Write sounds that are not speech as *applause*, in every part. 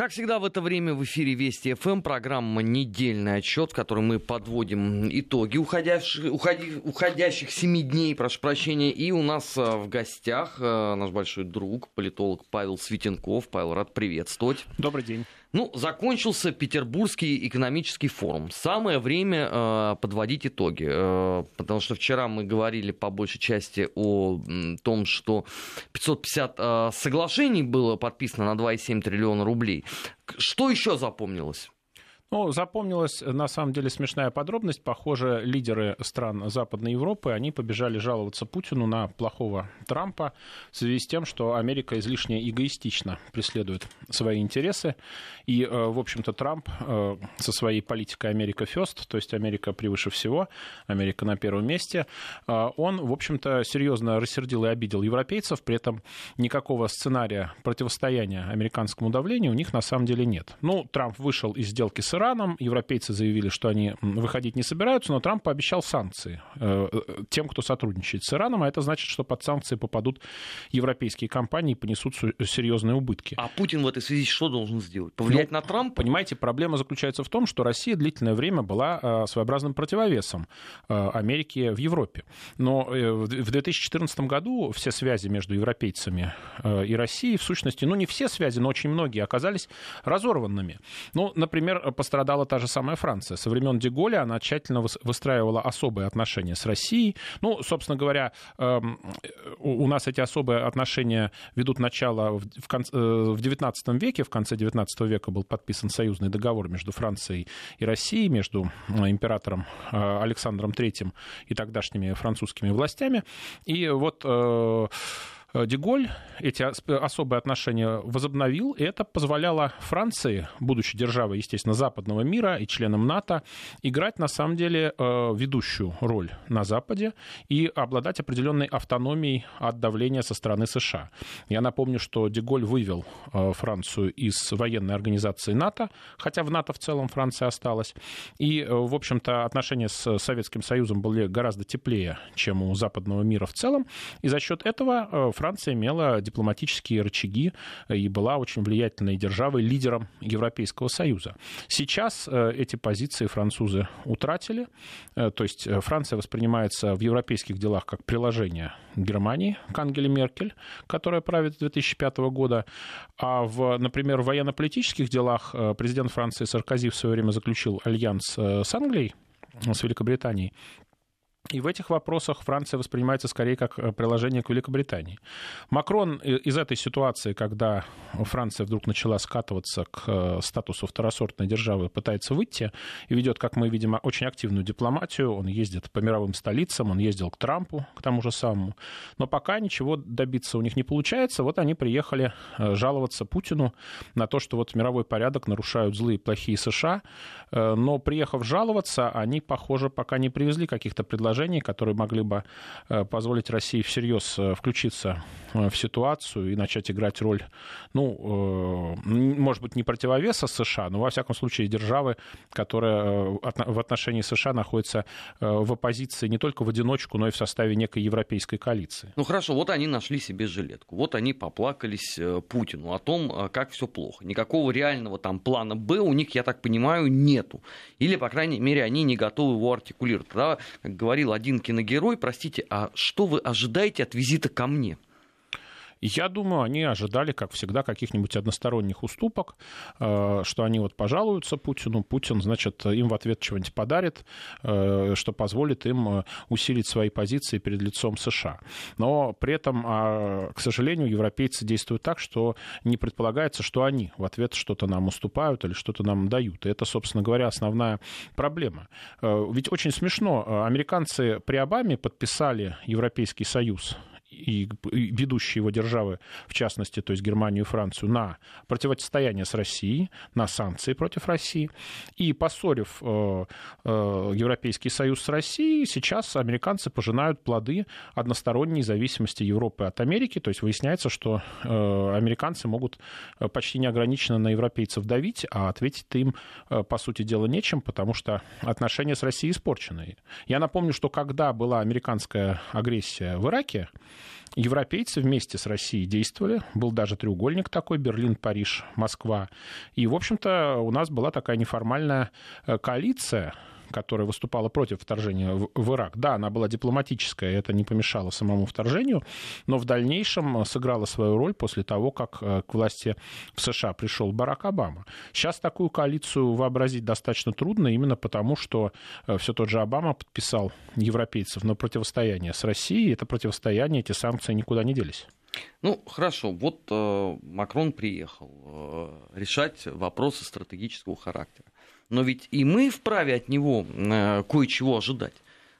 Как всегда в это время в эфире Вести ФМ программа «Недельный отчет», в которой мы подводим итоги уходящих, уходи, уходящих семи дней, прошу прощения. И у нас а, в гостях а, наш большой друг, политолог Павел Светенков. Павел, рад приветствовать. Добрый день. Ну, закончился Петербургский экономический форум. Самое время э, подводить итоги, э, потому что вчера мы говорили по большей части о м, том, что 550 э, соглашений было подписано на 2,7 триллиона рублей. Что еще запомнилось? Ну, запомнилась, на самом деле, смешная подробность. Похоже, лидеры стран Западной Европы, они побежали жаловаться Путину на плохого Трампа в связи с тем, что Америка излишне эгоистично преследует свои интересы. И, э, в общем-то, Трамп э, со своей политикой Америка Фест, то есть Америка превыше всего, Америка на первом месте, э, он, в общем-то, серьезно рассердил и обидел европейцев, при этом никакого сценария противостояния американскому давлению у них на самом деле нет. Ну, Трамп вышел из сделки с Ираном. Европейцы заявили, что они выходить не собираются, но Трамп пообещал санкции э, э, тем, кто сотрудничает с Ираном, а это значит, что под санкции попадут европейские компании и понесут серьезные убытки. А Путин в этой связи что должен сделать? Повлиять ну, на Трампа? Понимаете, проблема заключается в том, что Россия длительное время была э, своеобразным противовесом Америки в Европе. Но в 2014 году все связи между европейцами и Россией, в сущности, ну не все связи, но очень многие оказались разорванными. Ну, например, пострадала та же самая Франция. Со времен Деголя она тщательно выстраивала особые отношения с Россией. Ну, собственно говоря, эм, у нас эти особые отношения ведут начало в, конце, э, веке. В конце XIX века был подписан союзный договор между Францией и Россией, между э, императором э, Александром III и тогдашними французскими властями. И вот Э, Деголь эти особые отношения возобновил, и это позволяло Франции, будучи державой, естественно, западного мира и членом НАТО, играть, на самом деле, э, ведущую роль на Западе и обладать определенной автономией от давления со стороны США. Я напомню, что Деголь вывел э, Францию из военной организации НАТО, хотя в НАТО в целом Франция осталась. И, в общем-то, отношения с Советским Союзом были гораздо теплее, чем у западного мира в целом. И за счет этого Франция имела дипломатические рычаги и была очень влиятельной державой, лидером Европейского Союза. Сейчас э, эти позиции французы утратили, э, то есть э, Франция воспринимается в европейских делах как приложение Германии к Ангеле Меркель, которая правит с 2005 года, а в, например, в военно-политических делах президент Франции Саркози в свое время заключил альянс с Англией, с Великобританией, и в этих вопросах Франция воспринимается скорее как э, приложение к Великобритании. Макрон из этой ситуации, когда Франция вдруг начала скатываться к э, статусу второсортной державы, пытается выйти и ведет, как мы видим, очень активную дипломатию. Он ездит по мировым столицам, он ездил к Трампу, к тому же самому. Но пока ничего добиться у них не получается. Вот они приехали э, жаловаться Путину на то, что вот мировой порядок нарушают злые и плохие США. Но приехав жаловаться, они, похоже, пока не привезли каких-то предложений предложений, которые могли бы э, позволить России всерьез э, включиться э, в ситуацию и начать играть роль, ну, может быть, не противовеса США, но, во всяком случае, державы, которая в отношении США находится в оппозиции не только в одиночку, но и в составе некой европейской коалиции. Ну хорошо, вот они нашли себе жилетку, вот они поплакались Путину о том, как все плохо. Никакого реального там плана Б у них, я так понимаю, нету. Или, по крайней мере, они не готовы его артикулировать. Тогда, как говорится, говорил один киногерой, простите, а что вы ожидаете от визита ко мне? Я думаю, они ожидали, как всегда, каких-нибудь односторонних уступок, э, что они вот пожалуются Путину, Путин, значит, им в ответ чего-нибудь подарит, э, что позволит им э, усилить свои позиции перед лицом США. Но при этом, а, к сожалению, европейцы действуют так, что не предполагается, что они в ответ что-то нам уступают или что-то нам дают. И это, собственно говоря, основная проблема. Ведь очень смешно, американцы при Обаме подписали Европейский Союз и ведущие его державы, в частности, то есть Германию и Францию, на противостояние с Россией, на санкции против России. И поссорив э, э, Европейский Союз с Россией, сейчас американцы пожинают плоды односторонней зависимости Европы от Америки. То есть выясняется, что э, американцы могут почти неограниченно на европейцев давить, а ответить им, по сути дела, нечем, потому что отношения с Россией испорчены. Я напомню, что когда была американская агрессия в Ираке, европейцы вместе с Россией действовали. Был даже треугольник такой, Берлин, Париж, Москва. И, в общем-то, у нас была такая неформальная э, коалиция которая выступала против вторжения в Ирак. Да, она была дипломатическая, это не помешало самому вторжению, но в дальнейшем сыграла свою роль после того, как э, к власти в США пришел Барак Обама. Сейчас такую коалицию вообразить достаточно трудно, именно потому, что э, все тот же Обама подписал европейцев на противостояние с Россией. Это противостояние, эти санкции никуда не делись. Ну, хорошо, вот э, Макрон приехал э, решать вопросы стратегического характера. Но ведь и мы вправе от него э, кое-чего ожидать.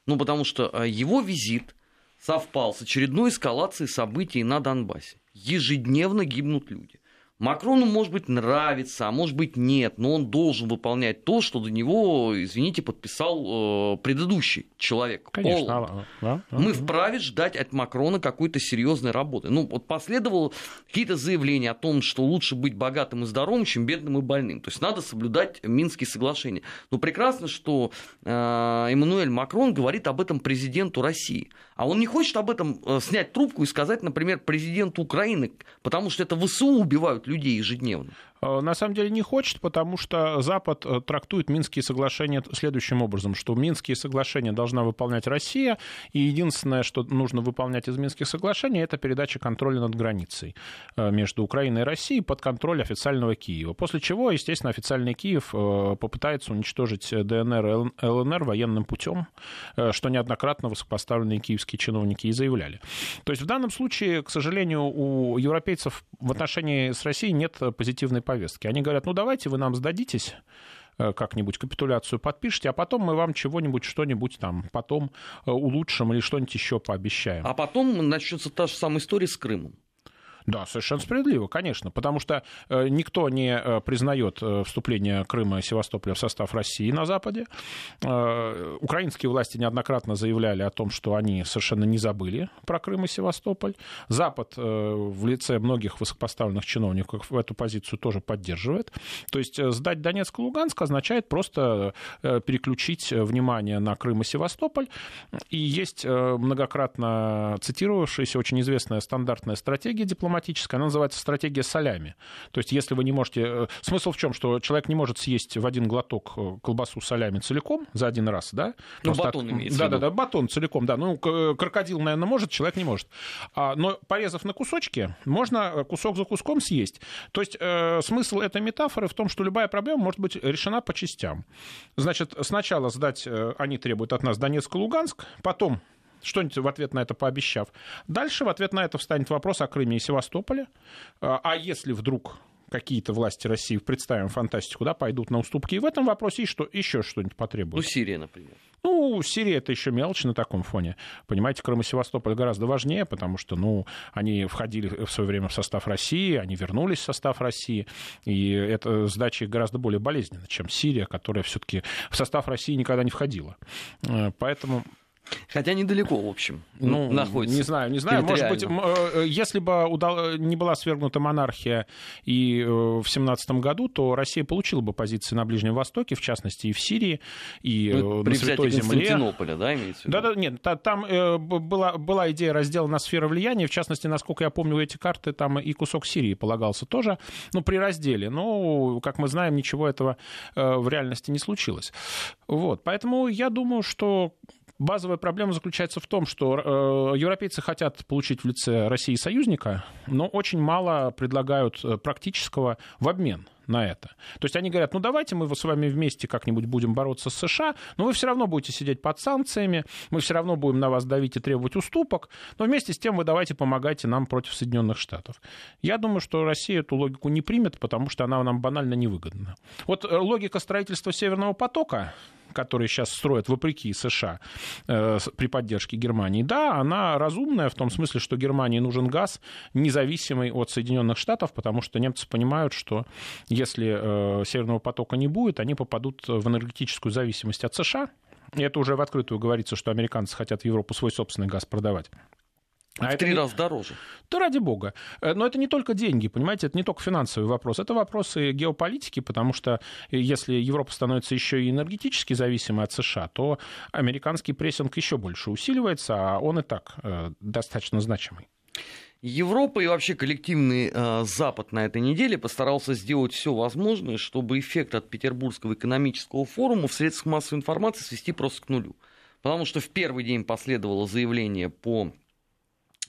Ну, потому что э, его визит совпал с очередной эскалацией событий на Донбассе. Ежедневно гибнут люди. Макрону, может быть, нравится, а может быть, нет, но он должен выполнять то, что до него, извините, подписал э, предыдущий человек. Конечно. Да, да, Мы вправе ждать от Макрона какой-то серьезной работы. Ну, вот последовало какие-то заявления о том, что лучше быть богатым и здоровым, чем бедным и больным. То есть надо соблюдать Минские соглашения. Но прекрасно, что э, Эммануэль Макрон говорит об этом президенту России. А он не хочет об этом э, снять трубку и сказать, например, президенту Украины, потому что это ВСУ убивают людей ежедневно. Э, на самом деле не хочет, потому что Запад э, трактует Минские соглашения следующим образом, что Минские соглашения должна выполнять Россия, и единственное, что нужно выполнять из Минских соглашений, это передача контроля над границей э, между Украиной и Россией под контроль официального Киева. После чего, естественно, официальный Киев попытается уничтожить ДНР и ЛНР военным путем, что неоднократно высокопоставленные киевские чиновники и заявляли. То есть в данном случае, к сожалению, у европейцев в отношении с Россией нет позитивной повестки. Они говорят, ну давайте вы нам сдадитесь, э, как-нибудь капитуляцию подпишите, а потом мы вам чего-нибудь, что-нибудь там потом э, улучшим или что-нибудь еще пообещаем. А потом начнется та же самая история с Крымом. Да, совершенно справедливо, конечно, потому что э, никто не э, признает э, вступление Крыма и Севастополя в состав России на Западе. Украинские власти неоднократно заявляли о том, что они совершенно не забыли про Крым и Севастополь. Запад в лице многих высокопоставленных чиновников эту позицию тоже поддерживает. То есть сдать Донецк и Луганск означает просто переключить внимание на Крым и Севастополь. И есть многократно цитировавшаяся очень известная стандартная стратегия дипломатии дипломатическая, она называется стратегия солями. То есть, если вы не можете... Э, смысл в чем? Что человек не может съесть в один глоток э, колбасу солями целиком за один раз, да? Ну, батон так... имеется Да, да, да, батон целиком, да. Ну, э, крокодил, наверное, может, человек не может. А, но порезав на кусочки, можно кусок за куском съесть. То есть, э, смысл этой метафоры в том, что любая проблема может быть решена по частям. Значит, сначала сдать, они требуют от нас Донецк и Луганск, потом что-нибудь в ответ на это пообещав. Дальше в ответ на это встанет вопрос о Крыме и Севастополе. А, а если вдруг какие-то власти России, представим фантастику, да, пойдут на уступки. И в этом вопросе что, еще что-нибудь потребуется. Ну, Сирия, например. Ну, Сирия это еще мелочь на таком фоне. Понимаете, Крым и Севастополь гораздо важнее, потому что, ну, они входили в свое время в состав России, они вернулись в состав России, и это сдача их гораздо более болезненна, чем Сирия, которая все-таки в состав России никогда не входила. Э, поэтому Хотя недалеко, в общем, ну, находится. Не знаю, не знаю. Может быть, э, если бы удал... не была свергнута монархия и э, в семнадцатом году, то Россия получила бы позиции на Ближнем Востоке, в частности, и в Сирии, и ну, на Святой Земле. Константинополя, да, имеется в виду? Да, да, нет, там э, была, была идея раздела на сферы влияния, в частности, насколько я помню, эти карты там и кусок Сирии полагался тоже, ну, при разделе. Но, как мы знаем, ничего этого в реальности не случилось. Вот, поэтому я думаю, что Базовая проблема заключается в том, что э, европейцы хотят получить в лице России союзника, но очень мало предлагают э, практического в обмен на это. То есть они говорят, ну давайте мы с вами вместе как-нибудь будем бороться с США, но вы все равно будете сидеть под санкциями, мы все равно будем на вас давить и требовать уступок, но вместе с тем вы давайте помогайте нам против Соединенных Штатов. Я думаю, что Россия эту логику не примет, потому что она нам банально невыгодна. Вот э, логика строительства Северного потока, которые сейчас строят вопреки США э, при поддержке Германии, да, она разумная в том смысле, что Германии нужен газ, независимый от Соединенных Штатов, потому что немцы понимают, что если э, Северного потока не будет, они попадут в энергетическую зависимость от США. И это уже в открытую говорится, что американцы хотят в Европу свой собственный газ продавать. А в три не... раза дороже. Да ради бога. Э, но это не только деньги, понимаете, это не только финансовый вопрос, это вопросы геополитики, потому что если Европа становится еще и энергетически зависимой от США, то американский прессинг еще больше усиливается, а он и так э, достаточно значимый. Европа и вообще коллективный э, Запад на этой неделе постарался сделать все возможное, чтобы эффект от Петербургского экономического форума в средствах массовой информации свести просто к нулю. Потому что в первый день последовало заявление по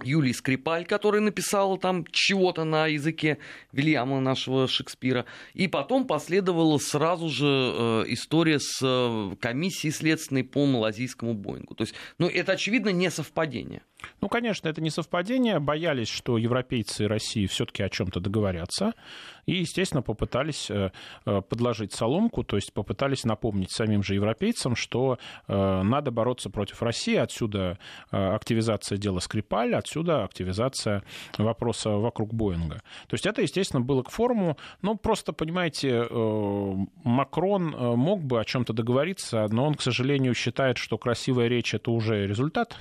Юлии Скрипаль, которая написала там чего-то на языке Вильяма нашего Шекспира. И потом последовала сразу же э, история с э, комиссией следственной по малазийскому Боингу. То есть, ну, это, очевидно, не совпадение. Ну, конечно, это не совпадение. Боялись, что европейцы и Россия все-таки о чем-то договорятся. И, естественно, попытались э, э, подложить соломку, то есть попытались напомнить самим же европейцам, что э, надо бороться против России. Отсюда активизация дела Скрипаль, отсюда активизация вопроса вокруг Боинга. То есть это, естественно, было к форуму. Ну, просто, понимаете, Макрон мог бы о чем-то договориться, но он, к сожалению, считает, что красивая речь — это уже результат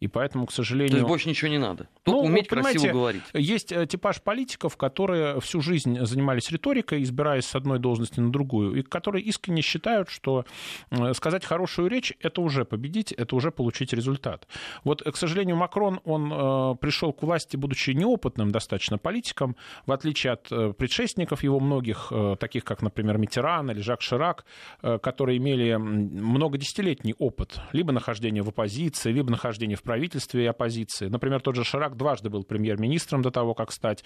и поэтому, к сожалению... То есть больше ничего не надо? Только ну, уметь красиво говорить? Есть э, типаж политиков, которые всю жизнь занимались риторикой, избираясь с одной должности на другую, и которые искренне считают, что э, сказать хорошую речь — это уже победить, это уже получить результат. Вот, к сожалению, Макрон, он э, пришел к власти, будучи неопытным достаточно политиком, в отличие от предшественников его многих, таких как, например, Митеран или Жак Ширак, которые имели многодесятилетний опыт либо нахождения в оппозиции, либо нахождения в правительстве и оппозиции. Например, тот же Ширак дважды был премьер-министром до того, как стать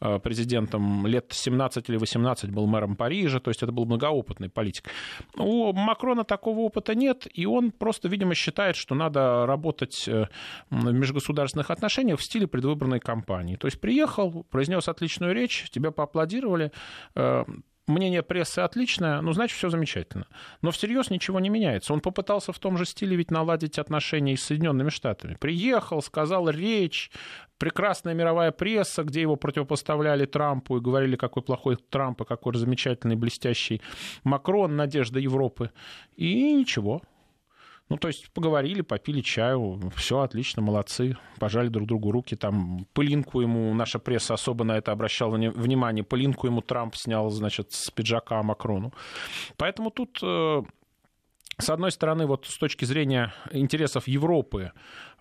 э, президентом. Лет 17 или 18 был мэром Парижа, то есть это был многоопытный политик. У Макрона такого опыта нет, и он просто, видимо, считает, что надо работать э, в межгосударственных отношениях в стиле предвыборной кампании. То есть приехал, произнес отличную речь, тебя поаплодировали, э, мнение прессы отличное, ну, значит, все замечательно. Но всерьез ничего не меняется. Он попытался в том же стиле ведь наладить отношения с Соединенными Штатами. Приехал, сказал речь, прекрасная мировая пресса, где его противопоставляли Трампу и говорили, какой плохой Трамп и какой замечательный, блестящий Макрон, надежда Европы. И ничего. Ну, то есть поговорили, попили чаю, все отлично, молодцы, пожали друг другу руки, там пылинку ему, наша пресса особо на это обращала внимание, пылинку ему Трамп снял, значит, с пиджака Макрону. Поэтому тут э, с одной стороны, вот с точки зрения интересов Европы,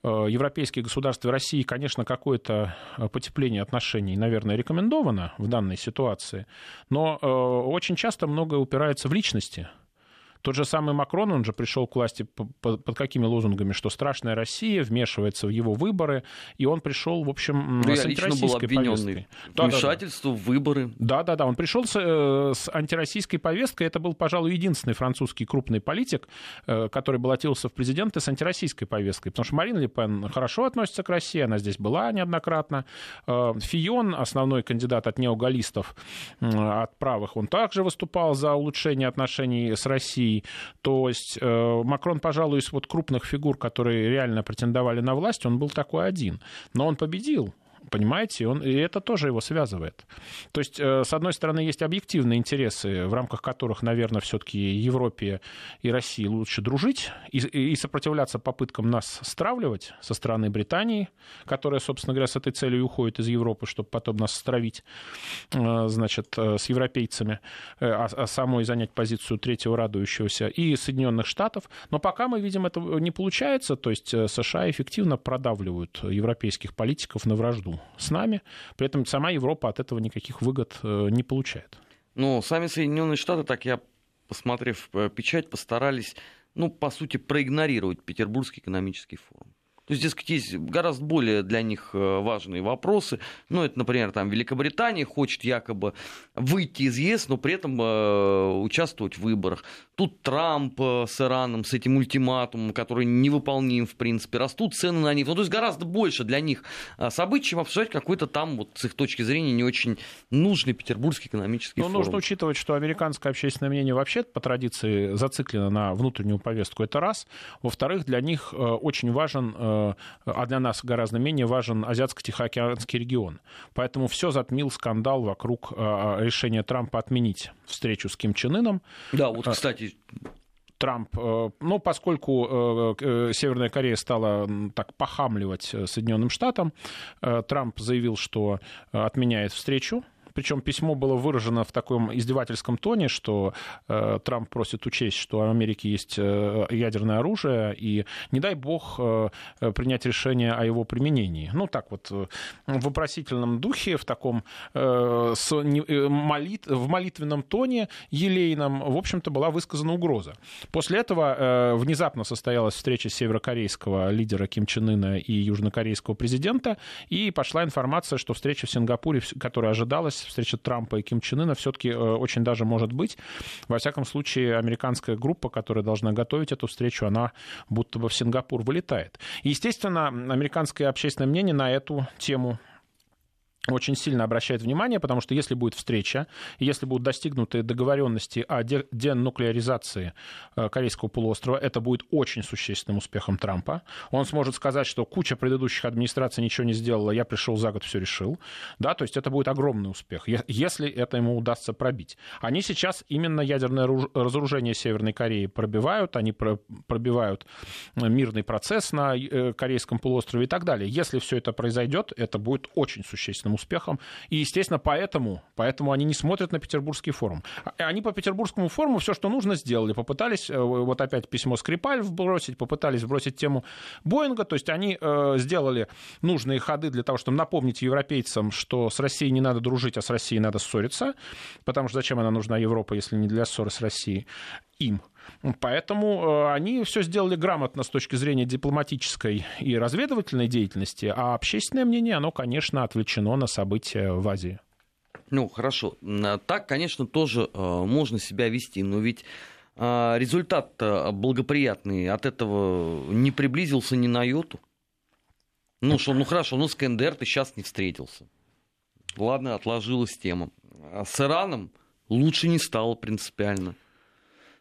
э, европейские государства и России, конечно, какое-то потепление отношений, наверное, рекомендовано в данной ситуации, но э, очень часто многое упирается в личности – тот же самый Макрон, он же пришел к власти под какими лозунгами, что страшная Россия вмешивается в его выборы, и он пришел, в общем, ну, с антироссийской повесткой. Вмешательство да, да, в выборы. Да-да-да, он пришел с, э, с антироссийской повесткой, это был, пожалуй, единственный французский крупный политик, э, который баллотировался в президенты с антироссийской повесткой, потому что Марин Ле Пен хорошо относится к России, она здесь была неоднократно. Э, Фион, основной кандидат от неогалистов, от правых, он также выступал за улучшение отношений с Россией, России. То есть э, Макрон, пожалуй, из вот крупных фигур, которые реально претендовали на власть, он был такой один. Но он победил. Понимаете, он, и это тоже его связывает. То есть, э, с одной стороны, есть объективные интересы, в рамках которых, наверное, все-таки Европе и России лучше дружить и, и сопротивляться попыткам нас стравливать со стороны Британии, которая, собственно говоря, с этой целью уходит из Европы, чтобы потом нас стравить, э, значит, э, с европейцами, а, а самой занять позицию третьего радующегося, и Соединенных Штатов. Но пока мы видим, это не получается, то есть США эффективно продавливают европейских политиков на вражду с нами. При этом сама Европа от этого никаких выгод э, не получает. Ну, сами Соединенные Штаты, так я, посмотрев э, печать, постарались, ну, по сути, проигнорировать Петербургский экономический форум. То есть, дескать, есть гораздо более для них э, важные вопросы. Ну, это, например, там Великобритания хочет якобы выйти из ЕС, но при этом э, участвовать в выборах. Тут Трамп э, с Ираном, с этим ультиматумом, который невыполним, в принципе, растут цены на нефть. Ну, то есть, гораздо больше для них э, событий, чем обсуждать какой-то там, вот, с их точки зрения, не очень нужный петербургский экономический Но форум. нужно учитывать, что американское общественное мнение вообще по традиции зациклено на внутреннюю повестку. Это раз. Во-вторых, для них очень важен а для нас гораздо менее важен Азиатско-Тихоокеанский регион. Поэтому все затмил скандал вокруг э, решения Трампа отменить встречу с Ким Чен Ыном. Да, вот, кстати, Трамп, ну, поскольку Северная Корея стала так похамливать Соединенным Штатам, Трамп заявил, что отменяет встречу причем письмо было выражено в таком издевательском тоне, что э, Трамп просит учесть, что у Америки есть э, ядерное оружие, и не дай бог э, принять решение о его применении. Ну, так вот, э, в вопросительном духе, в таком э, с, не, э, молит, в молитвенном тоне елейном, в общем-то, была высказана угроза. После этого э, внезапно состоялась встреча северокорейского лидера Ким Чен Ына и южнокорейского президента, и пошла информация, что встреча в Сингапуре, которая ожидалась, встреча Трампа и Ким Чен Ына все-таки э, очень даже может быть. Во всяком случае, американская группа, которая должна готовить эту встречу, она будто бы в Сингапур вылетает. естественно, американское общественное мнение на эту тему очень сильно обращает внимание, потому что если будет встреча, если будут достигнуты договоренности о денуклеаризации э, Корейского полуострова, это будет очень существенным успехом Трампа. Он сможет сказать, что куча предыдущих администраций ничего не сделала, я пришел за год, все решил. Да, то есть это будет огромный успех, если это ему удастся пробить. Они сейчас именно ядерное разоружение Северной Кореи пробивают, они пробивают мирный процесс на э, Корейском полуострове и так далее. Если все это произойдет, это будет очень существенным коммерческим успехом. И, естественно, поэтому, поэтому они не смотрят на Петербургский форум. А, они по Петербургскому форуму все, что нужно, сделали. Попытались, э, вот опять письмо Скрипаль вбросить, попытались вбросить тему Боинга. То есть они э, сделали нужные ходы для того, чтобы напомнить европейцам, что с Россией не надо дружить, а с Россией надо ссориться. Потому что зачем она нужна Европа, если не для ссоры с Россией? Им. Поэтому э, они все сделали грамотно с точки зрения дипломатической и разведывательной деятельности, а общественное мнение, оно, конечно, отвлечено на события в Азии. Ну, хорошо. Так, конечно, тоже э, можно себя вести, но ведь э, результат благоприятный от этого не приблизился ни на йоту. Ну что, ну хорошо, ну с КНДР ты сейчас не встретился. Ладно, отложилась тема. А с Ираном лучше не стало принципиально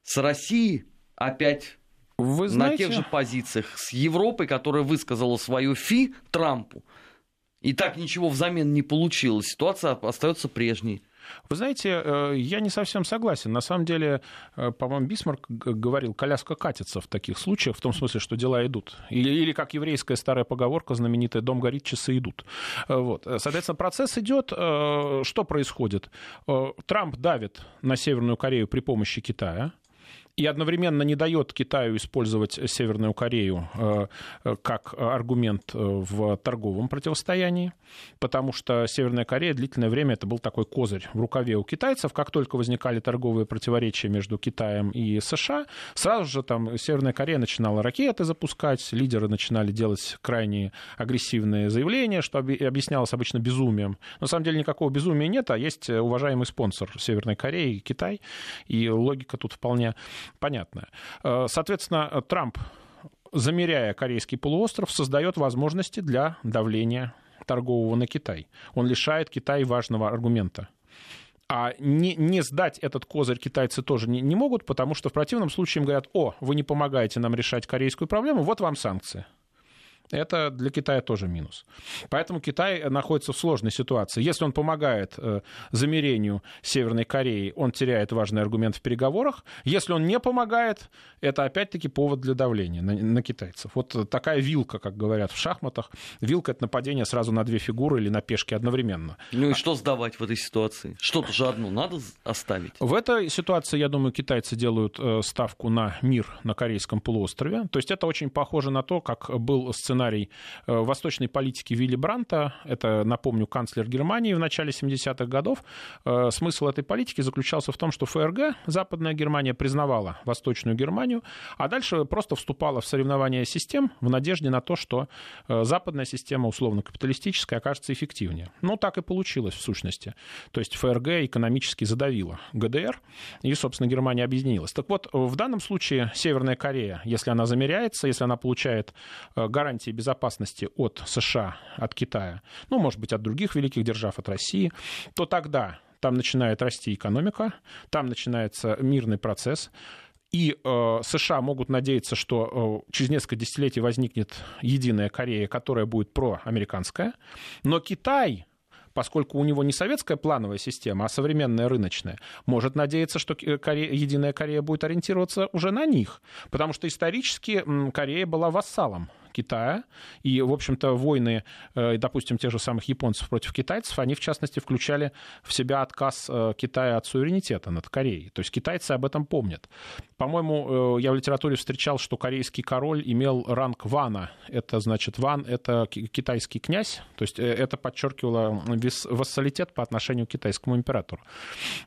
с Россией опять Вы знаете... на тех же позициях, с Европой, которая высказала свое фи Трампу, и так ничего взамен не получилось, ситуация остается прежней. Вы знаете, э, я не совсем согласен. На самом деле, э, по-моему, Бисмарк говорил, коляска катится в таких случаях, в том смысле, что дела идут. Или, или как еврейская старая поговорка знаменитая, дом горит, часы идут. Э, вот. Соответственно, процесс идет. Что происходит? Трамп давит на Северную Корею при помощи Китая и одновременно не дает Китаю использовать Северную Корею э, э, как аргумент э, в торговом противостоянии, потому что Северная Корея длительное время это был такой козырь в рукаве у китайцев. Как только возникали торговые противоречия между Китаем и США, сразу же там Северная Корея начинала ракеты запускать, лидеры начинали делать крайне агрессивные заявления, что объяснялось обычно безумием. На самом деле никакого безумия нет, а есть уважаемый спонсор Северной Кореи, Китай, и логика тут вполне понятное. Э, соответственно, Трамп, замеряя Корейский полуостров, создает возможности для давления торгового на Китай. Он лишает Китай важного аргумента. А не, не сдать этот козырь китайцы тоже не, не могут, потому что в противном случае им говорят, о, вы не помогаете нам решать корейскую проблему, вот вам санкции это для Китая тоже минус. Поэтому Китай находится в сложной ситуации. Если он помогает э, замерению Северной Кореи, он теряет важный аргумент в переговорах. Если он не помогает, это опять-таки повод для давления на, на китайцев. Вот такая вилка, как говорят в шахматах. Вилка — это нападение сразу на две фигуры или на пешки одновременно. Ну и что сдавать в этой ситуации? Что-то же одно надо оставить. В этой ситуации, я думаю, китайцы делают э, ставку на мир на Корейском полуострове. То есть это очень похоже на то, как был сценарий сценарий э, восточной политики Вилли Бранта. Это, напомню, канцлер Германии в начале 70-х годов. Э, смысл этой политики заключался в том, что ФРГ, Западная Германия, признавала Восточную Германию, а дальше просто вступала в соревнования систем в надежде на то, что э, западная система, условно капиталистическая, окажется эффективнее. Ну, так и получилось в сущности. То есть ФРГ экономически задавила ГДР, и, собственно, Германия объединилась. Так вот, в данном случае Северная Корея, если она замеряется, если она получает гарантии гарантии безопасности от США, от Китая, ну, может быть, от других великих держав, от России, то тогда там начинает расти экономика, там начинается мирный процесс, и э, США могут надеяться, что э, через несколько десятилетий возникнет единая Корея, которая будет проамериканская, но Китай поскольку у него не советская плановая система, а современная рыночная, может надеяться, что Корея, Единая Корея будет ориентироваться уже на них. Потому что исторически Корея была вассалом Китая. И, в общем-то, войны, э, допустим, тех же самых японцев против китайцев, они, в частности, включали в себя отказ э, Китая от суверенитета над Кореей. То есть китайцы об этом помнят. По-моему, э, я в литературе встречал, что корейский король имел ранг вана. Это, значит, ван — это китайский князь. То есть это подчеркивало вассалитет по отношению к китайскому императору.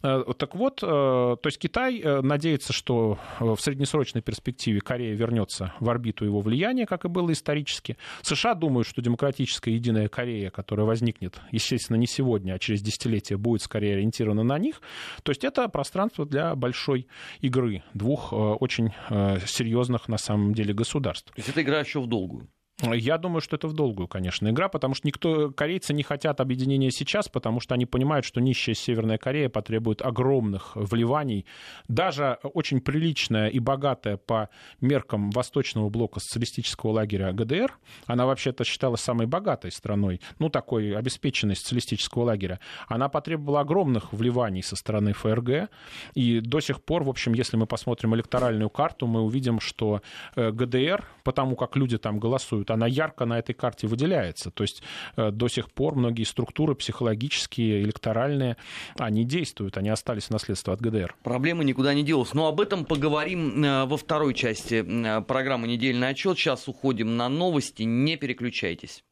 Так вот, то есть Китай надеется, что в среднесрочной перспективе Корея вернется в орбиту его влияния, как и было исторически. США думают, что демократическая единая Корея, которая возникнет, естественно, не сегодня, а через десятилетия, будет скорее ориентирована на них. То есть это пространство для большой игры двух э, очень э, серьезных на самом деле государств. То есть это игра еще в долгую? Я думаю, что это в долгую, конечно, игра, потому что никто, корейцы не хотят объединения сейчас, потому что они понимают, что нищая Северная Корея потребует огромных вливаний. Даже очень приличная и богатая по меркам восточного блока социалистического лагеря ГДР, она вообще-то считалась самой богатой страной, ну, такой обеспеченной социалистического лагеря, она потребовала огромных вливаний со стороны ФРГ, и до сих пор, в общем, если мы посмотрим электоральную карту, мы увидим, что э, ГДР, потому как люди там голосуют, действует, она ярко на этой карте выделяется. То есть э, до сих пор многие структуры психологические, электоральные, они действуют, они остались в наследство от ГДР. Проблема никуда не делась. Но об этом поговорим э, во второй части э, программы «Недельный отчет». Сейчас уходим на новости, не переключайтесь.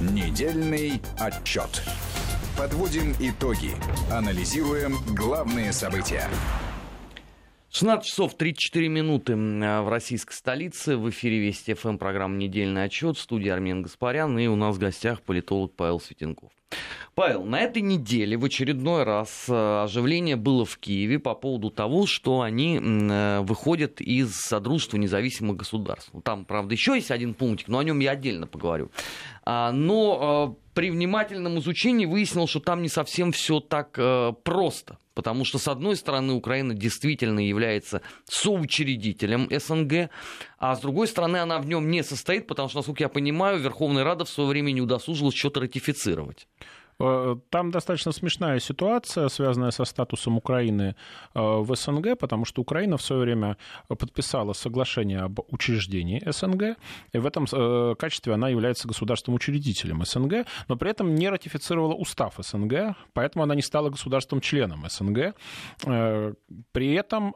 Недельный отчет. Подводим итоги. Анализируем главные события. 16 часов 34 минуты а, в российской столице. В эфире Вести ФМ программа «Недельный отчет». В студии Армен Гаспарян. И у нас в гостях политолог Павел Светенков. Павел, на этой неделе в очередной раз а, оживление было в Киеве по поводу того, что они а, выходят из Содружества независимых государств. Там, правда, еще есть один пунктик, но о нем я отдельно поговорю. Но при внимательном изучении выяснилось, что там не совсем все так просто. Потому что, с одной стороны, Украина действительно является соучредителем СНГ, а с другой стороны, она в нем не состоит, потому что, насколько я понимаю, Верховная Рада в свое время не удосужилась что-то ратифицировать. Э, там достаточно смешная ситуация, связанная со статусом Украины э, в СНГ, потому что Украина в свое время подписала соглашение об учреждении СНГ, и в этом э, качестве она является государством-учредителем СНГ, но при этом не ратифицировала устав СНГ, поэтому она не стала государством-членом СНГ. При этом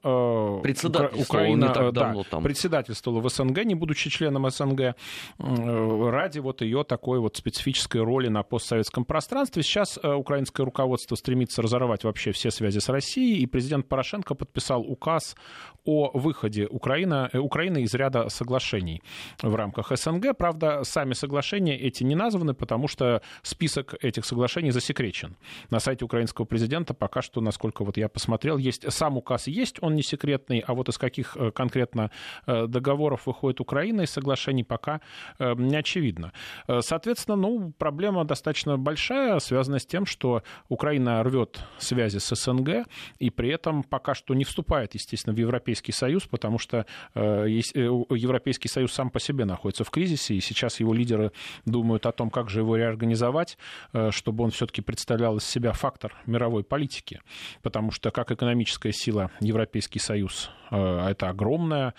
Украина да, там. председательствовала в СНГ, не будучи членом СНГ, ради вот ее такой вот специфической роли на постсоветском пространстве, пространстве. Сейчас э, украинское руководство стремится разорвать вообще все связи с Россией, и президент Порошенко подписал указ о выходе Украины, э, Украины из ряда соглашений в рамках СНГ. Правда, сами соглашения эти не названы, потому что список этих соглашений засекречен. На сайте украинского президента пока что, насколько вот я посмотрел, есть сам указ есть, он не секретный, а вот из каких э, конкретно договоров выходит Украина из соглашений пока не очевидно. Соответственно, ну, проблема достаточно большая, связано с тем, что Украина рвет связи с СНГ и при этом пока что не вступает, естественно, в Европейский Союз, потому что э, э, Европейский Союз сам по себе находится в кризисе, и сейчас его лидеры думают о том, как же его реорганизовать, э, чтобы он все-таки представлял из себя фактор мировой политики, потому что как экономическая сила Европейский Союз это огромная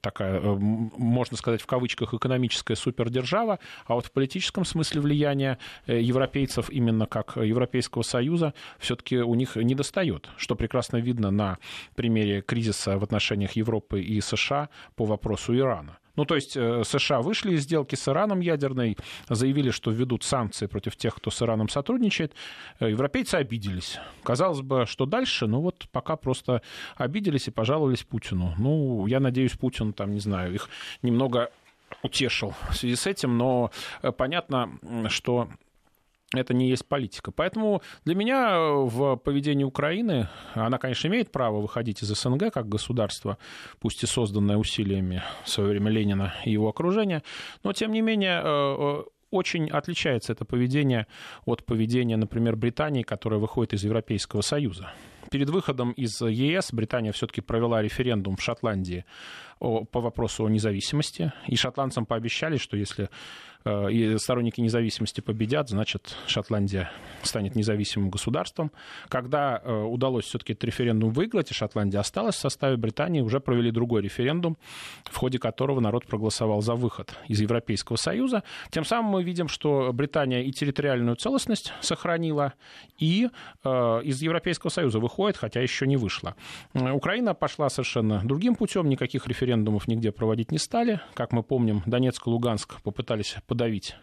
такая, можно сказать, в кавычках, экономическая супердержава, а вот в политическом смысле европейцы европейцев, именно как Европейского Союза, все-таки у них не достает, что прекрасно видно на примере кризиса в отношениях Европы и США по вопросу Ирана. Ну, то есть э, США вышли из сделки с Ираном ядерной, заявили, что введут санкции против тех, кто с Ираном сотрудничает. Э, европейцы обиделись. Казалось бы, что дальше? Ну, вот пока просто обиделись и пожаловались Путину. Ну, я надеюсь, Путин, там, не знаю, их немного утешил в связи с этим, но э, понятно, что это не есть политика. Поэтому для меня в поведении Украины, она, конечно, имеет право выходить из СНГ как государство, пусть и созданное усилиями в свое время Ленина и его окружения, но, тем не менее, э, э, очень отличается это поведение от поведения, например, Британии, которая выходит из Европейского Союза. Перед выходом из ЕС Британия все-таки провела референдум в Шотландии по вопросу о независимости, и шотландцам пообещали, что если э, и сторонники независимости победят, значит, Шотландия станет независимым государством. Когда э, удалось все-таки этот референдум выиграть, и Шотландия осталась в составе Британии, уже провели другой референдум, в ходе которого народ проголосовал за выход из Европейского Союза. Тем самым мы видим, что Британия и территориальную целостность сохранила, и э, из Европейского Союза выходит, хотя еще не вышла. Украина пошла совершенно другим путем, никаких референдумов нигде проводить не стали. Как мы помним, Донецк и Луганск попытались подавить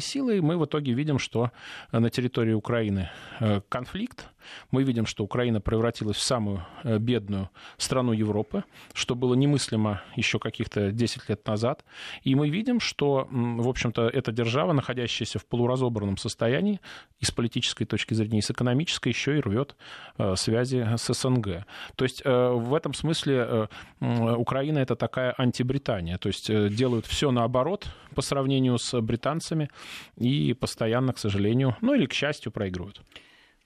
силы, и мы в итоге видим, что на территории Украины э, конфликт, мы видим, что Украина превратилась в самую э, бедную страну Европы, что было немыслимо еще каких-то 10 лет назад. И мы видим, что, в общем-то, эта держава, находящаяся в полуразобранном состоянии, и с политической точки зрения, и с экономической, еще и рвет э, связи с СНГ. То есть э, в этом смысле Украина это такая антибритания. То есть делают все наоборот по сравнению с британцами и постоянно, к сожалению, ну или к счастью, проигрывают.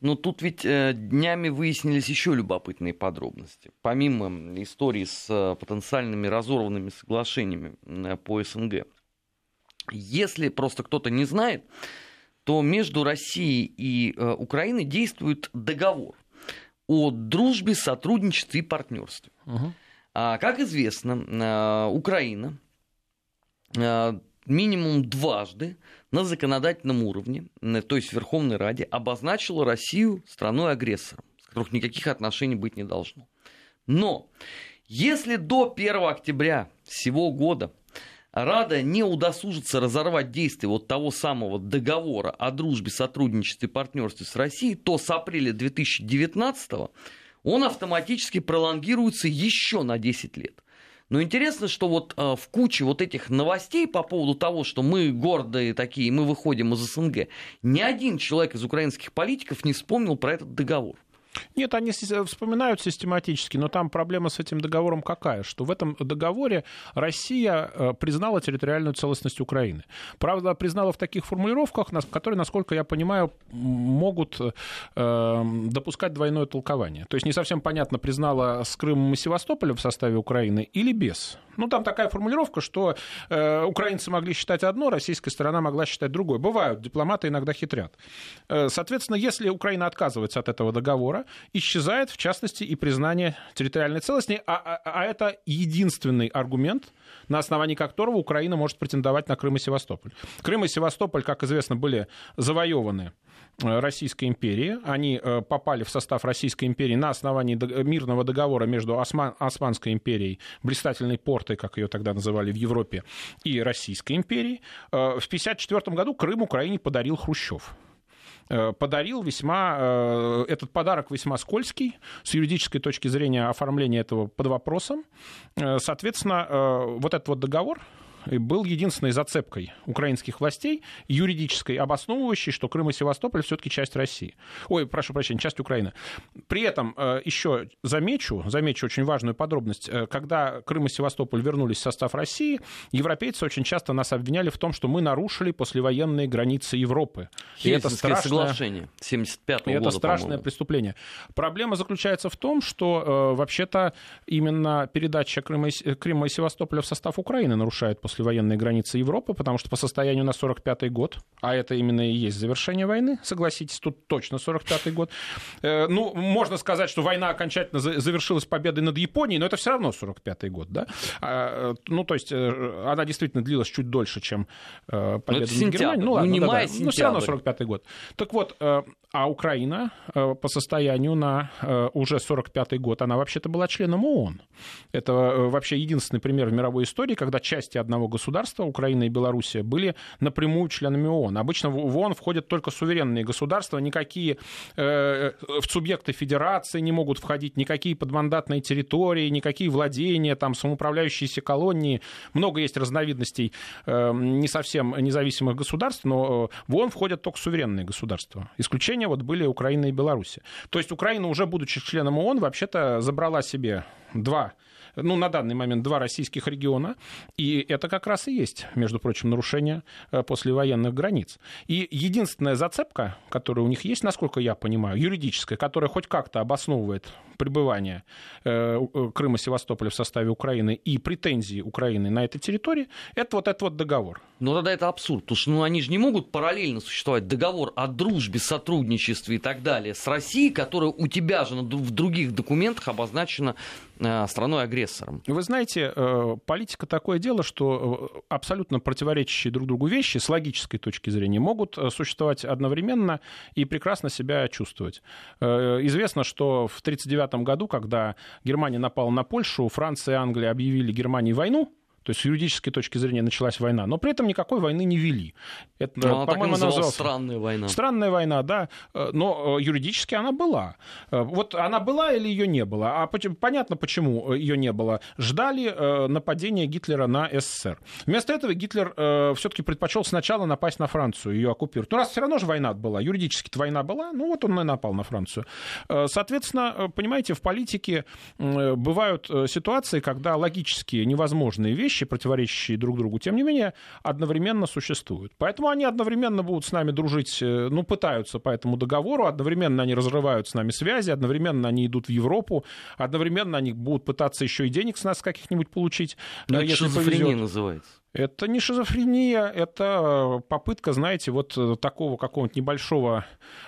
Но тут ведь э, днями выяснились еще любопытные подробности. Помимо истории с э, потенциальными разорванными соглашениями э, по СНГ. Если просто кто-то не знает, то между Россией и Украиной действует договор о дружбе, сотрудничестве и партнерстве. Угу. А, как известно, Украина минимум дважды на законодательном уровне, то есть в Верховной Раде, обозначила Россию страной-агрессором, с которых никаких отношений быть не должно. Но если до 1 октября всего года Рада не удосужится разорвать действие вот того самого договора о дружбе, сотрудничестве и партнерстве с Россией, то с апреля 2019 он автоматически пролонгируется еще на 10 лет. Но интересно, что вот э, в куче вот этих новостей по поводу того, что мы гордые такие, мы выходим из СНГ, ни один человек из украинских политиков не вспомнил про этот договор. Нет, они вспоминают систематически, но там проблема с этим договором какая? Что в этом договоре Россия э, признала территориальную целостность Украины. Правда, признала в таких формулировках, которые, насколько я понимаю, могут э, допускать двойное толкование. То есть не совсем понятно, признала с Крымом и Севастополем в составе Украины или без. Ну, там такая формулировка, что э, украинцы могли считать одно, российская сторона могла считать другое. Бывают, дипломаты иногда хитрят. Соответственно, если Украина отказывается от этого договора, исчезает, в частности, и признание территориальной целостности, а, а, а это единственный аргумент, на основании которого Украина может претендовать на Крым и Севастополь. Крым и Севастополь, как известно, были завоеваны э, Российской империи. Они э, попали в состав Российской империи на основании мирного договора между Осман, Османской империей, блистательной портой, как ее тогда называли в Европе, и Российской империей. Э, в 1954 году Крым Украине подарил Хрущев. Э, подарил весьма, э, этот подарок весьма скользкий, с юридической точки зрения оформления этого под вопросом. Э, соответственно, вот этот вот договор, был единственной зацепкой украинских властей, юридической, обосновывающей, что Крым и Севастополь все-таки часть России. Ой, прошу прощения, часть Украины. При этом э, еще замечу, замечу очень важную подробность. Э, когда Крым и Севастополь вернулись в состав России, европейцы очень часто нас обвиняли в том, что мы нарушили послевоенные границы Европы. И это страшное, соглашение 75 -го и это страшное преступление. Проблема заключается в том, что э, вообще-то именно передача Крыма и, Крыма и Севастополя в состав Украины нарушает послевоенные границы Европы, потому что по состоянию на 45 год, а это именно и есть завершение войны, согласитесь, тут точно 45 год, э, ну, можно сказать, что война окончательно завершилась победой над Японией, но это все равно 45 год, да? А, э, ну, то есть э, она действительно длилась чуть дольше, чем победа над Германией. Ну, ладно, ну, не да, май, да. но все равно 45 год. Так вот, а Украина по состоянию на уже 45 год, она вообще-то была членом ООН. Это вообще единственный пример в мировой истории, когда части одного одного государства, Украина и Белоруссия, были напрямую членами ООН. Обычно в ООН входят только суверенные государства, никакие э, в субъекты федерации не могут входить, никакие подмандатные территории, никакие владения, там самоуправляющиеся колонии. Много есть разновидностей э, не совсем независимых государств, но э, в ООН входят только суверенные государства. Исключения вот были Украина и Белоруссия. То есть Украина, уже будучи членом ООН, вообще-то забрала себе два ну, на данный момент два российских региона, и это как раз и есть, между прочим, нарушение э, послевоенных границ. И единственная зацепка, которая у них есть, насколько я понимаю, юридическая, которая хоть как-то обосновывает пребывание э, Крыма Севастополя в составе Украины и претензии Украины на этой территории, это вот этот вот договор. Ну тогда это абсурд, потому что ну, они же не могут параллельно существовать. Договор о дружбе, сотрудничестве и так далее с Россией, которая у тебя же в других документах обозначена э, страной-агрессором. Вы знаете, э, политика такое дело, что абсолютно противоречащие друг другу вещи с логической точки зрения могут существовать одновременно и прекрасно себя чувствовать. Известно, что в 1939 1939 году, когда Германия напала на Польшу, Франция и Англия объявили Германии войну, то есть с юридической точки зрения началась война, но при этом никакой войны не вели. Это, но по-моему, она называлась странная война. Странная война, да, э, но э, юридически она была. Э, вот она была или ее не было? А понятно, почему ее не было. Ждали нападения Гитлера на СССР. Вместо этого Гитлер все-таки предпочел сначала напасть на Францию, ее оккупировать. Ну, раз все равно же война была, юридически война была, ну вот он и напал на Францию. Соответственно, понимаете, в политике бывают ситуации, когда логически невозможные вещи вещи, противоречащие друг другу, тем не менее, одновременно существуют. Поэтому они одновременно будут с нами дружить, э, ну, пытаются по этому договору, одновременно они разрывают с нами связи, одновременно они идут в Европу, одновременно они будут пытаться еще и денег с нас каких-нибудь получить. Но это если повезет. называется. Это не шизофрения, это попытка, знаете, вот такого какого-нибудь небольшого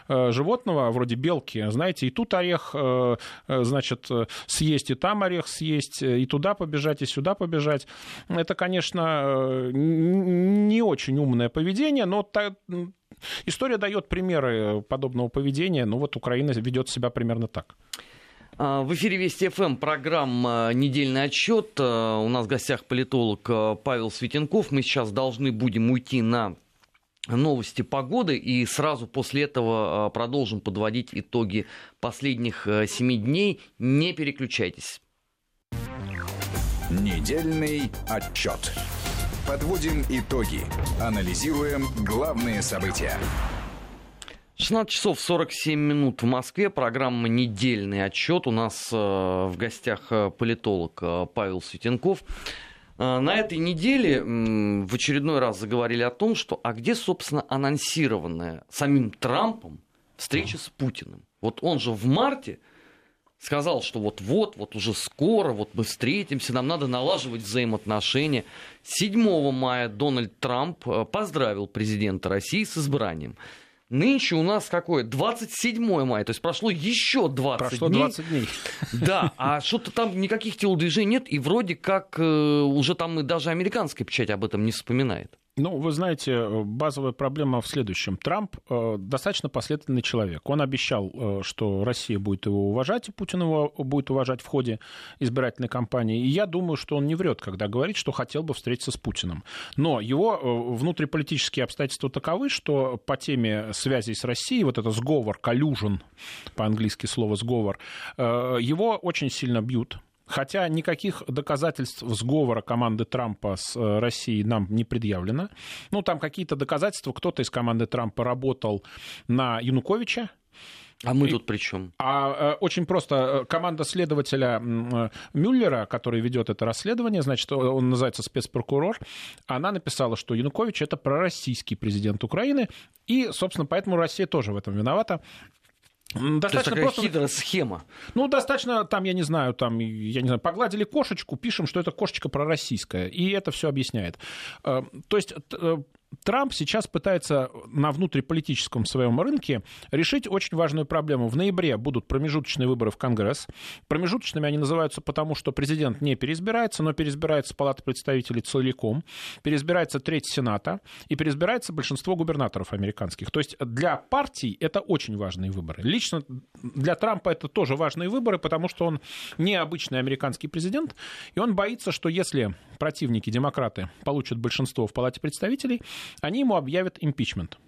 э, животного, вроде белки, знаете, и тут орех, э, э, значит, съесть, и там орех съесть, и туда побежать, и сюда побежать. Это, конечно, не очень умное поведение, но история дает примеры подобного поведения. Ну вот Украина ведет себя примерно так. А, в эфире Вести ФМ программа «Недельный отчет». А, у нас в гостях политолог а, Павел Светенков. Мы сейчас должны будем уйти на новости погоды и сразу после этого продолжим подводить итоги последних семи дней. Не переключайтесь. Недельный отчет. Подводим итоги. Анализируем главные события. 16 часов 47 минут в Москве. Программа «Недельный отчет». У нас э, в гостях э, политолог э, Павел Светенков. На этой неделе в очередной раз заговорили о том, что а где, собственно, анонсированная самим Трампом встреча с Путиным? Вот он же в марте сказал, что вот-вот, вот уже скоро, вот мы встретимся, нам надо налаживать взаимоотношения. 7 мая Дональд Трамп поздравил президента России с избранием. Нынче у нас какое? 27 мая, то есть прошло еще 20 прошло дней. 20 дней. *laughs* Да, а что-то там никаких телодвижений нет, и вроде как э, уже там и даже американская печать об этом не вспоминает. Ну, вы знаете, базовая проблема в следующем. Трамп э, достаточно последовательный человек. Он обещал, э, что Россия будет его уважать, и Путин его будет уважать в ходе избирательной кампании. И я думаю, что он не врет, когда говорит, что хотел бы встретиться с Путиным. Но его э, внутриполитические обстоятельства таковы, что по теме связей с Россией, вот это сговор, collusion, по-английски слово сговор, э, его очень сильно бьют Хотя никаких доказательств сговора команды Трампа с э, Россией нам не предъявлено. Ну, там какие-то доказательства. Кто-то из команды Трампа работал на Януковича, а мы тут при чем? А, э, очень просто. Э, команда следователя Мюллера, который ведет это расследование, значит, он называется спецпрокурор, она написала, что Янукович это пророссийский президент Украины, и, собственно, поэтому Россия тоже в этом виновата. Достаточно То есть такая просто... схема. Ну, достаточно, там, я не знаю, там, я не знаю, погладили кошечку, пишем, что это кошечка пророссийская, и это все объясняет. Э, то есть э, Трамп сейчас пытается на внутриполитическом своем рынке решить очень важную проблему. В ноябре будут промежуточные выборы в Конгресс. Промежуточными они называются потому, что президент не переизбирается, но переизбирается Палата представителей целиком, переизбирается треть Сената и переизбирается большинство губернаторов американских. То есть для партий это очень важные выборы. Лично для Трампа это тоже важные выборы, потому что он необычный американский президент, и он боится, что если противники, демократы, получат большинство в Палате представителей, они ему объявят импичмент.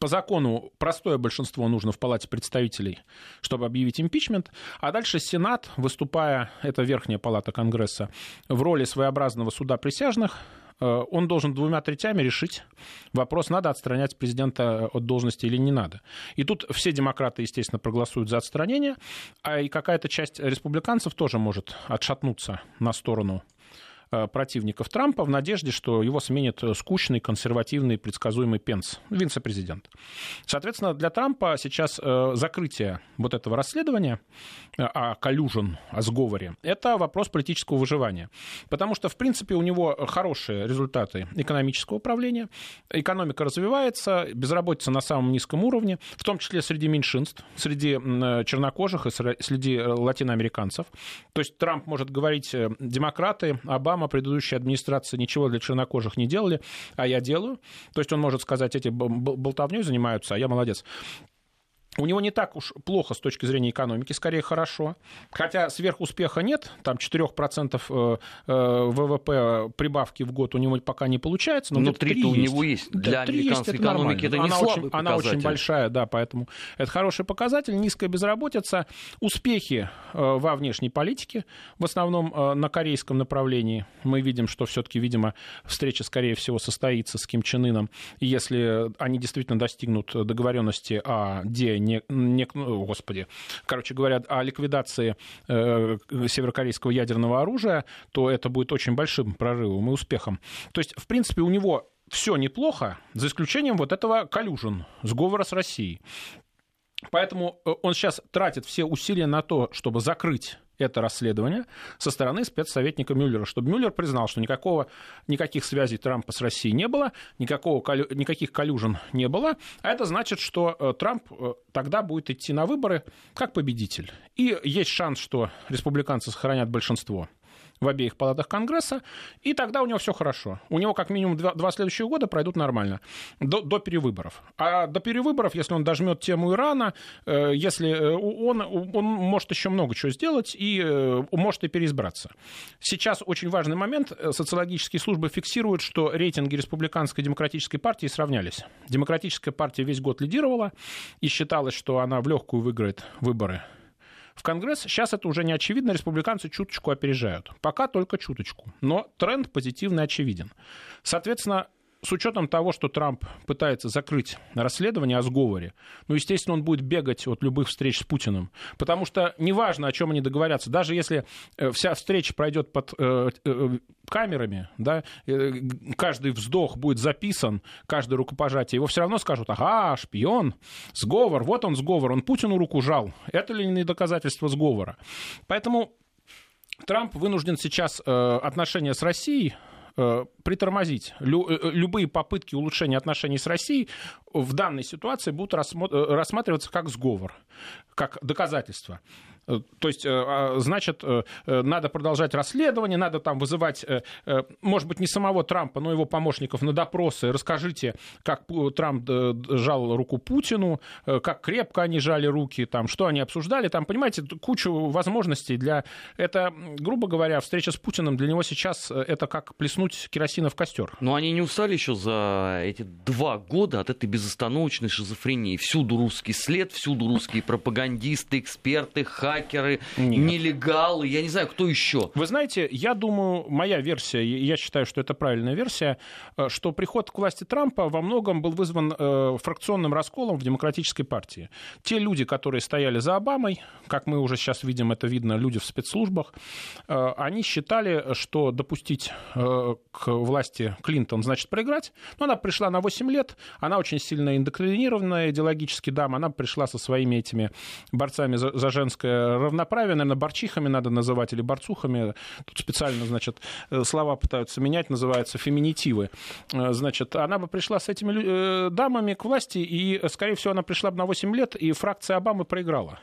По закону простое большинство нужно в Палате представителей, чтобы объявить импичмент, а дальше Сенат, выступая, это верхняя палата Конгресса, в роли своеобразного суда присяжных, э, он должен двумя третями решить вопрос, надо отстранять президента от должности или не надо. И тут все демократы, естественно, проголосуют за отстранение, а и какая-то часть республиканцев тоже может отшатнуться на сторону э, противников Трампа в надежде, что его сменит скучный, консервативный, предсказуемый Пенс, вице-президент. Соответственно, для Трампа сейчас э, закрытие вот этого расследования о коллюжен, о сговоре, это вопрос политического выживания. Потому что, в принципе, у него хорошие результаты экономического управления, экономика развивается, безработица на самом низком уровне, в том числе среди меньшинств, среди чернокожих и среди латиноамериканцев. То есть Трамп может говорить, э, демократы, Обама, предыдущая администрация ничего для чернокожих не делали, а я делаю. То есть он может сказать, эти болтовней занимаются, а я молодец у него не так уж плохо с точки зрения экономики, скорее хорошо. Хотя сверхуспеха нет, там 4% э, э, ВВП прибавки в год у него пока не получается. Но, но 3 у него есть. Для да, американской есть, экономики это, это не она слабый очень, Она очень большая, да, поэтому это хороший показатель. Низкая безработица, успехи э, во внешней политике, в основном на корейском направлении. Мы видим, что все-таки, видимо, встреча, скорее всего, состоится с Ким Чен Ыном. если они действительно достигнут договоренности о де не, не, ну, господи, короче говоря, о ликвидации э, северокорейского ядерного оружия, то это будет очень большим прорывом и успехом. То есть, в принципе, у него все неплохо, за исключением вот этого коллюжен, сговора с Россией. Поэтому э, он сейчас тратит все усилия на то, чтобы закрыть это расследование со стороны спецсоветника Мюллера, чтобы Мюллер признал, что никакого, никаких связей Трампа с Россией не было, никакого, никаких коллюжен не было, а это значит, что э, Трамп э, тогда будет идти на выборы как победитель. И есть шанс, что республиканцы сохранят большинство в обеих палатах Конгресса, и тогда у него все хорошо. У него как минимум два, два следующих года пройдут нормально, до, до перевыборов. А до перевыборов, если он дожмет тему Ирана, э, если э, он, он может еще много чего сделать и э, может и переизбраться. Сейчас очень важный момент. Социологические службы фиксируют, что рейтинги республиканской демократической партии сравнялись. Демократическая партия весь год лидировала и считалось, что она в легкую выиграет выборы в Конгресс. Сейчас это уже не очевидно, республиканцы чуточку опережают. Пока только чуточку. Но тренд позитивный очевиден. Соответственно, с учетом того, что Трамп пытается закрыть расследование о сговоре, ну, естественно, он будет бегать от любых встреч с Путиным. Потому что неважно, о чем они договорятся, даже если э, вся встреча пройдет под э, э, камерами, да, каждый вздох будет записан, каждое рукопожатие, его все равно скажут, ага, шпион, сговор, вот он сговор, он Путину руку жал. Это ли не доказательство сговора? Поэтому Трамп вынужден сейчас э, отношения с Россией притормозить. Лю, э, любые попытки улучшения отношений с Россией в данной ситуации будут рассматриваться как сговор, как доказательство. Э, то есть, э, а, значит, э, надо продолжать расследование, надо там вызывать, может быть, не самого Трампа, но его помощников на допросы. Расскажите, как Трамп жал руку Путину, как крепко они жали руки, там, что они обсуждали. Там, понимаете, кучу возможностей для... Это, грубо говоря, встреча с Путиным для него сейчас это как плеснуть керосина в костер. Но они не устали еще за эти два года от этой безостановочной шизофрении. Всюду русский след, всюду русские пропагандисты, эксперты, хай хакеры, Нет. нелегалы, я не знаю, кто еще. Вы знаете, я думаю, моя версия, я считаю, что это правильная версия, э, что приход к власти Трампа во многом был вызван э, фракционным расколом в демократической партии. Те люди, которые стояли за Обамой, как мы уже сейчас видим, это видно, люди в спецслужбах, э, они считали, что допустить к власти Клинтон значит проиграть. Но она пришла на 8 лет, она очень сильно индоктринированная идеологически дама, она пришла со своими этими борцами за, за женское равноправие, наверное, борчихами надо называть или борцухами. Тут специально, значит, э, слова пытаются менять, называются феминитивы. Э, значит, она бы пришла с этими э, дамами к власти, и, скорее всего, она пришла бы на 8 лет, и фракция Обамы проиграла.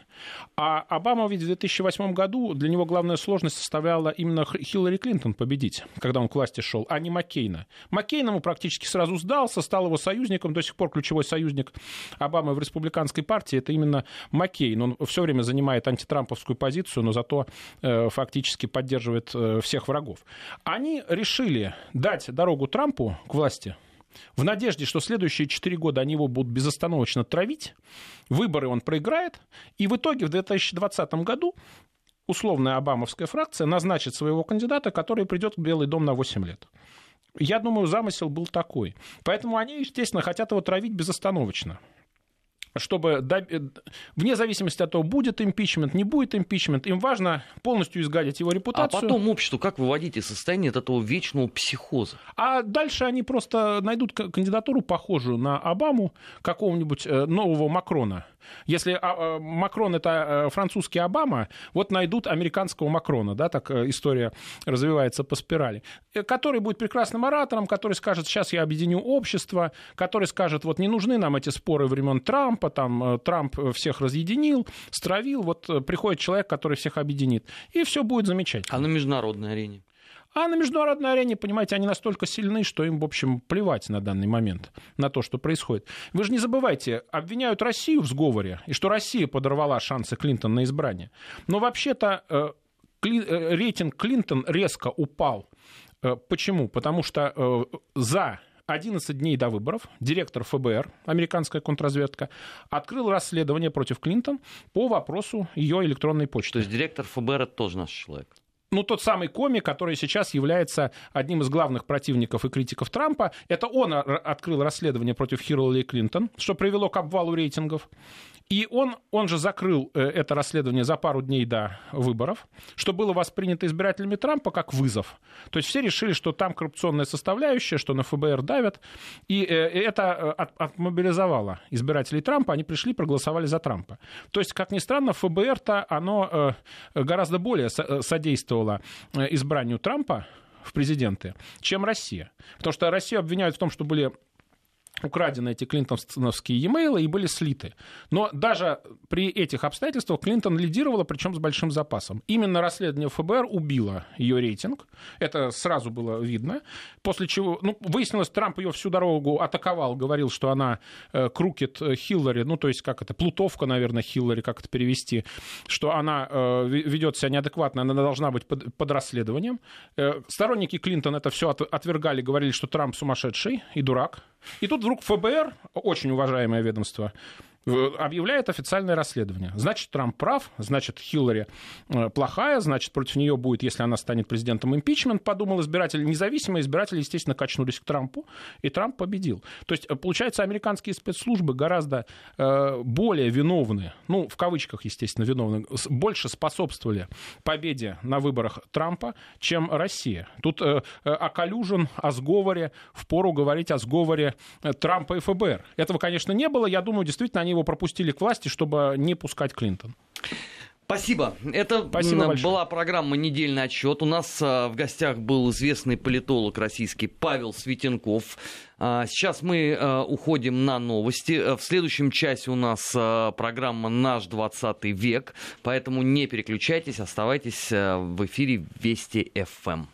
А Обама ведь в 2008 году, для него главная сложность составляла именно Хиллари Клинтон победить, когда он к власти шел, а не Маккейна. Маккейн ему практически сразу сдался, стал его союзником, до сих пор ключевой союзник Обамы в республиканской партии, это именно Маккейн. Он все время занимает трамповскую позицию, но зато э, фактически поддерживает э, всех врагов. Они решили дать дорогу Трампу к власти в надежде, что следующие четыре года они его будут безостановочно травить, выборы он проиграет, и в итоге в 2020 году условная обамовская фракция назначит своего кандидата, который придет в Белый дом на 8 лет. Я думаю, замысел был такой. Поэтому они, естественно, хотят его травить безостановочно. Чтобы вне зависимости от того, будет импичмент, не будет импичмент, им важно полностью изгадить его репутацию. А потом обществу как выводить из состояния от этого вечного психоза? А дальше они просто найдут кандидатуру, похожую на Обаму, какого-нибудь э, нового Макрона. Если а, а, Макрон это э, французский Обама, вот найдут американского Макрона, да, так э, история развивается по спирали, который будет прекрасным оратором, который скажет, сейчас я объединю общество, который скажет, вот не нужны нам эти споры времен Трампа, там Трамп всех разъединил, стравил, вот приходит человек, который всех объединит, и все будет замечательно. А на международной арене? А на международной арене, понимаете, они настолько сильны, что им, в общем, плевать на данный момент, на то, что происходит. Вы же не забывайте, обвиняют Россию в сговоре, и что Россия подорвала шансы Клинтона на избрание. Но вообще-то э, э, рейтинг Клинтон резко упал. Э, почему? Потому что за 11 дней до выборов директор ФБР, американская контрразведка, открыл расследование против Клинтон по вопросу ее электронной почты. То есть директор ФБР это тоже наш человек? Ну, тот самый Коми, который сейчас является одним из главных противников и критиков Трампа, это он открыл расследование против Хиллари Клинтон, что привело к обвалу рейтингов. И он, он же закрыл э, это расследование за пару дней до выборов, что было воспринято избирателями Трампа как вызов. То есть все решили, что там коррупционная составляющая, что на ФБР давят. И э, это э, отмобилизовало избирателей Трампа, они пришли, проголосовали за Трампа. То есть, как ни странно, ФБР-то оно гораздо более содействовало избранию Трампа в президенты, чем Россия. Потому что Россию обвиняют в том, что были украдены эти клинтоновские e-mail и были слиты. Но даже при этих обстоятельствах Клинтон лидировала, причем с большим запасом. Именно расследование ФБР убило ее рейтинг. Это сразу было видно. После чего, ну, выяснилось, Трамп ее всю дорогу атаковал, говорил, что она э, крукет Хиллари, ну, то есть, как это, плутовка, наверное, Хиллари, как это перевести, что она э, ведет себя неадекватно, она должна быть под, под расследованием. Э, сторонники Клинтон это все от, отвергали, говорили, что Трамп сумасшедший и дурак. И тут вдруг ФБР, очень уважаемое ведомство, объявляет официальное расследование. Значит, Трамп прав, значит, Хиллари э, плохая, значит, против нее будет, если она станет президентом, импичмент, подумал избиратель. Независимые избиратели, естественно, качнулись к Трампу, и Трамп победил. То есть, э, получается, американские спецслужбы гораздо э, более виновны, ну, в кавычках, естественно, виновны, больше способствовали победе на выборах Трампа, чем Россия. Тут о коллюжен, о сговоре, впору говорить о сговоре Трампа и ФБР. Этого, конечно, не было. Я думаю, действительно, они его пропустили к власти, чтобы не пускать Клинтон. Спасибо. Это Спасибо была программа «Недельный отчет». У нас а, в гостях был известный политолог российский Павел Светенков. А, сейчас мы а, уходим на новости. В следующем часе у нас программа «Наш 20 век», поэтому не переключайтесь, оставайтесь в эфире Вести ФМ.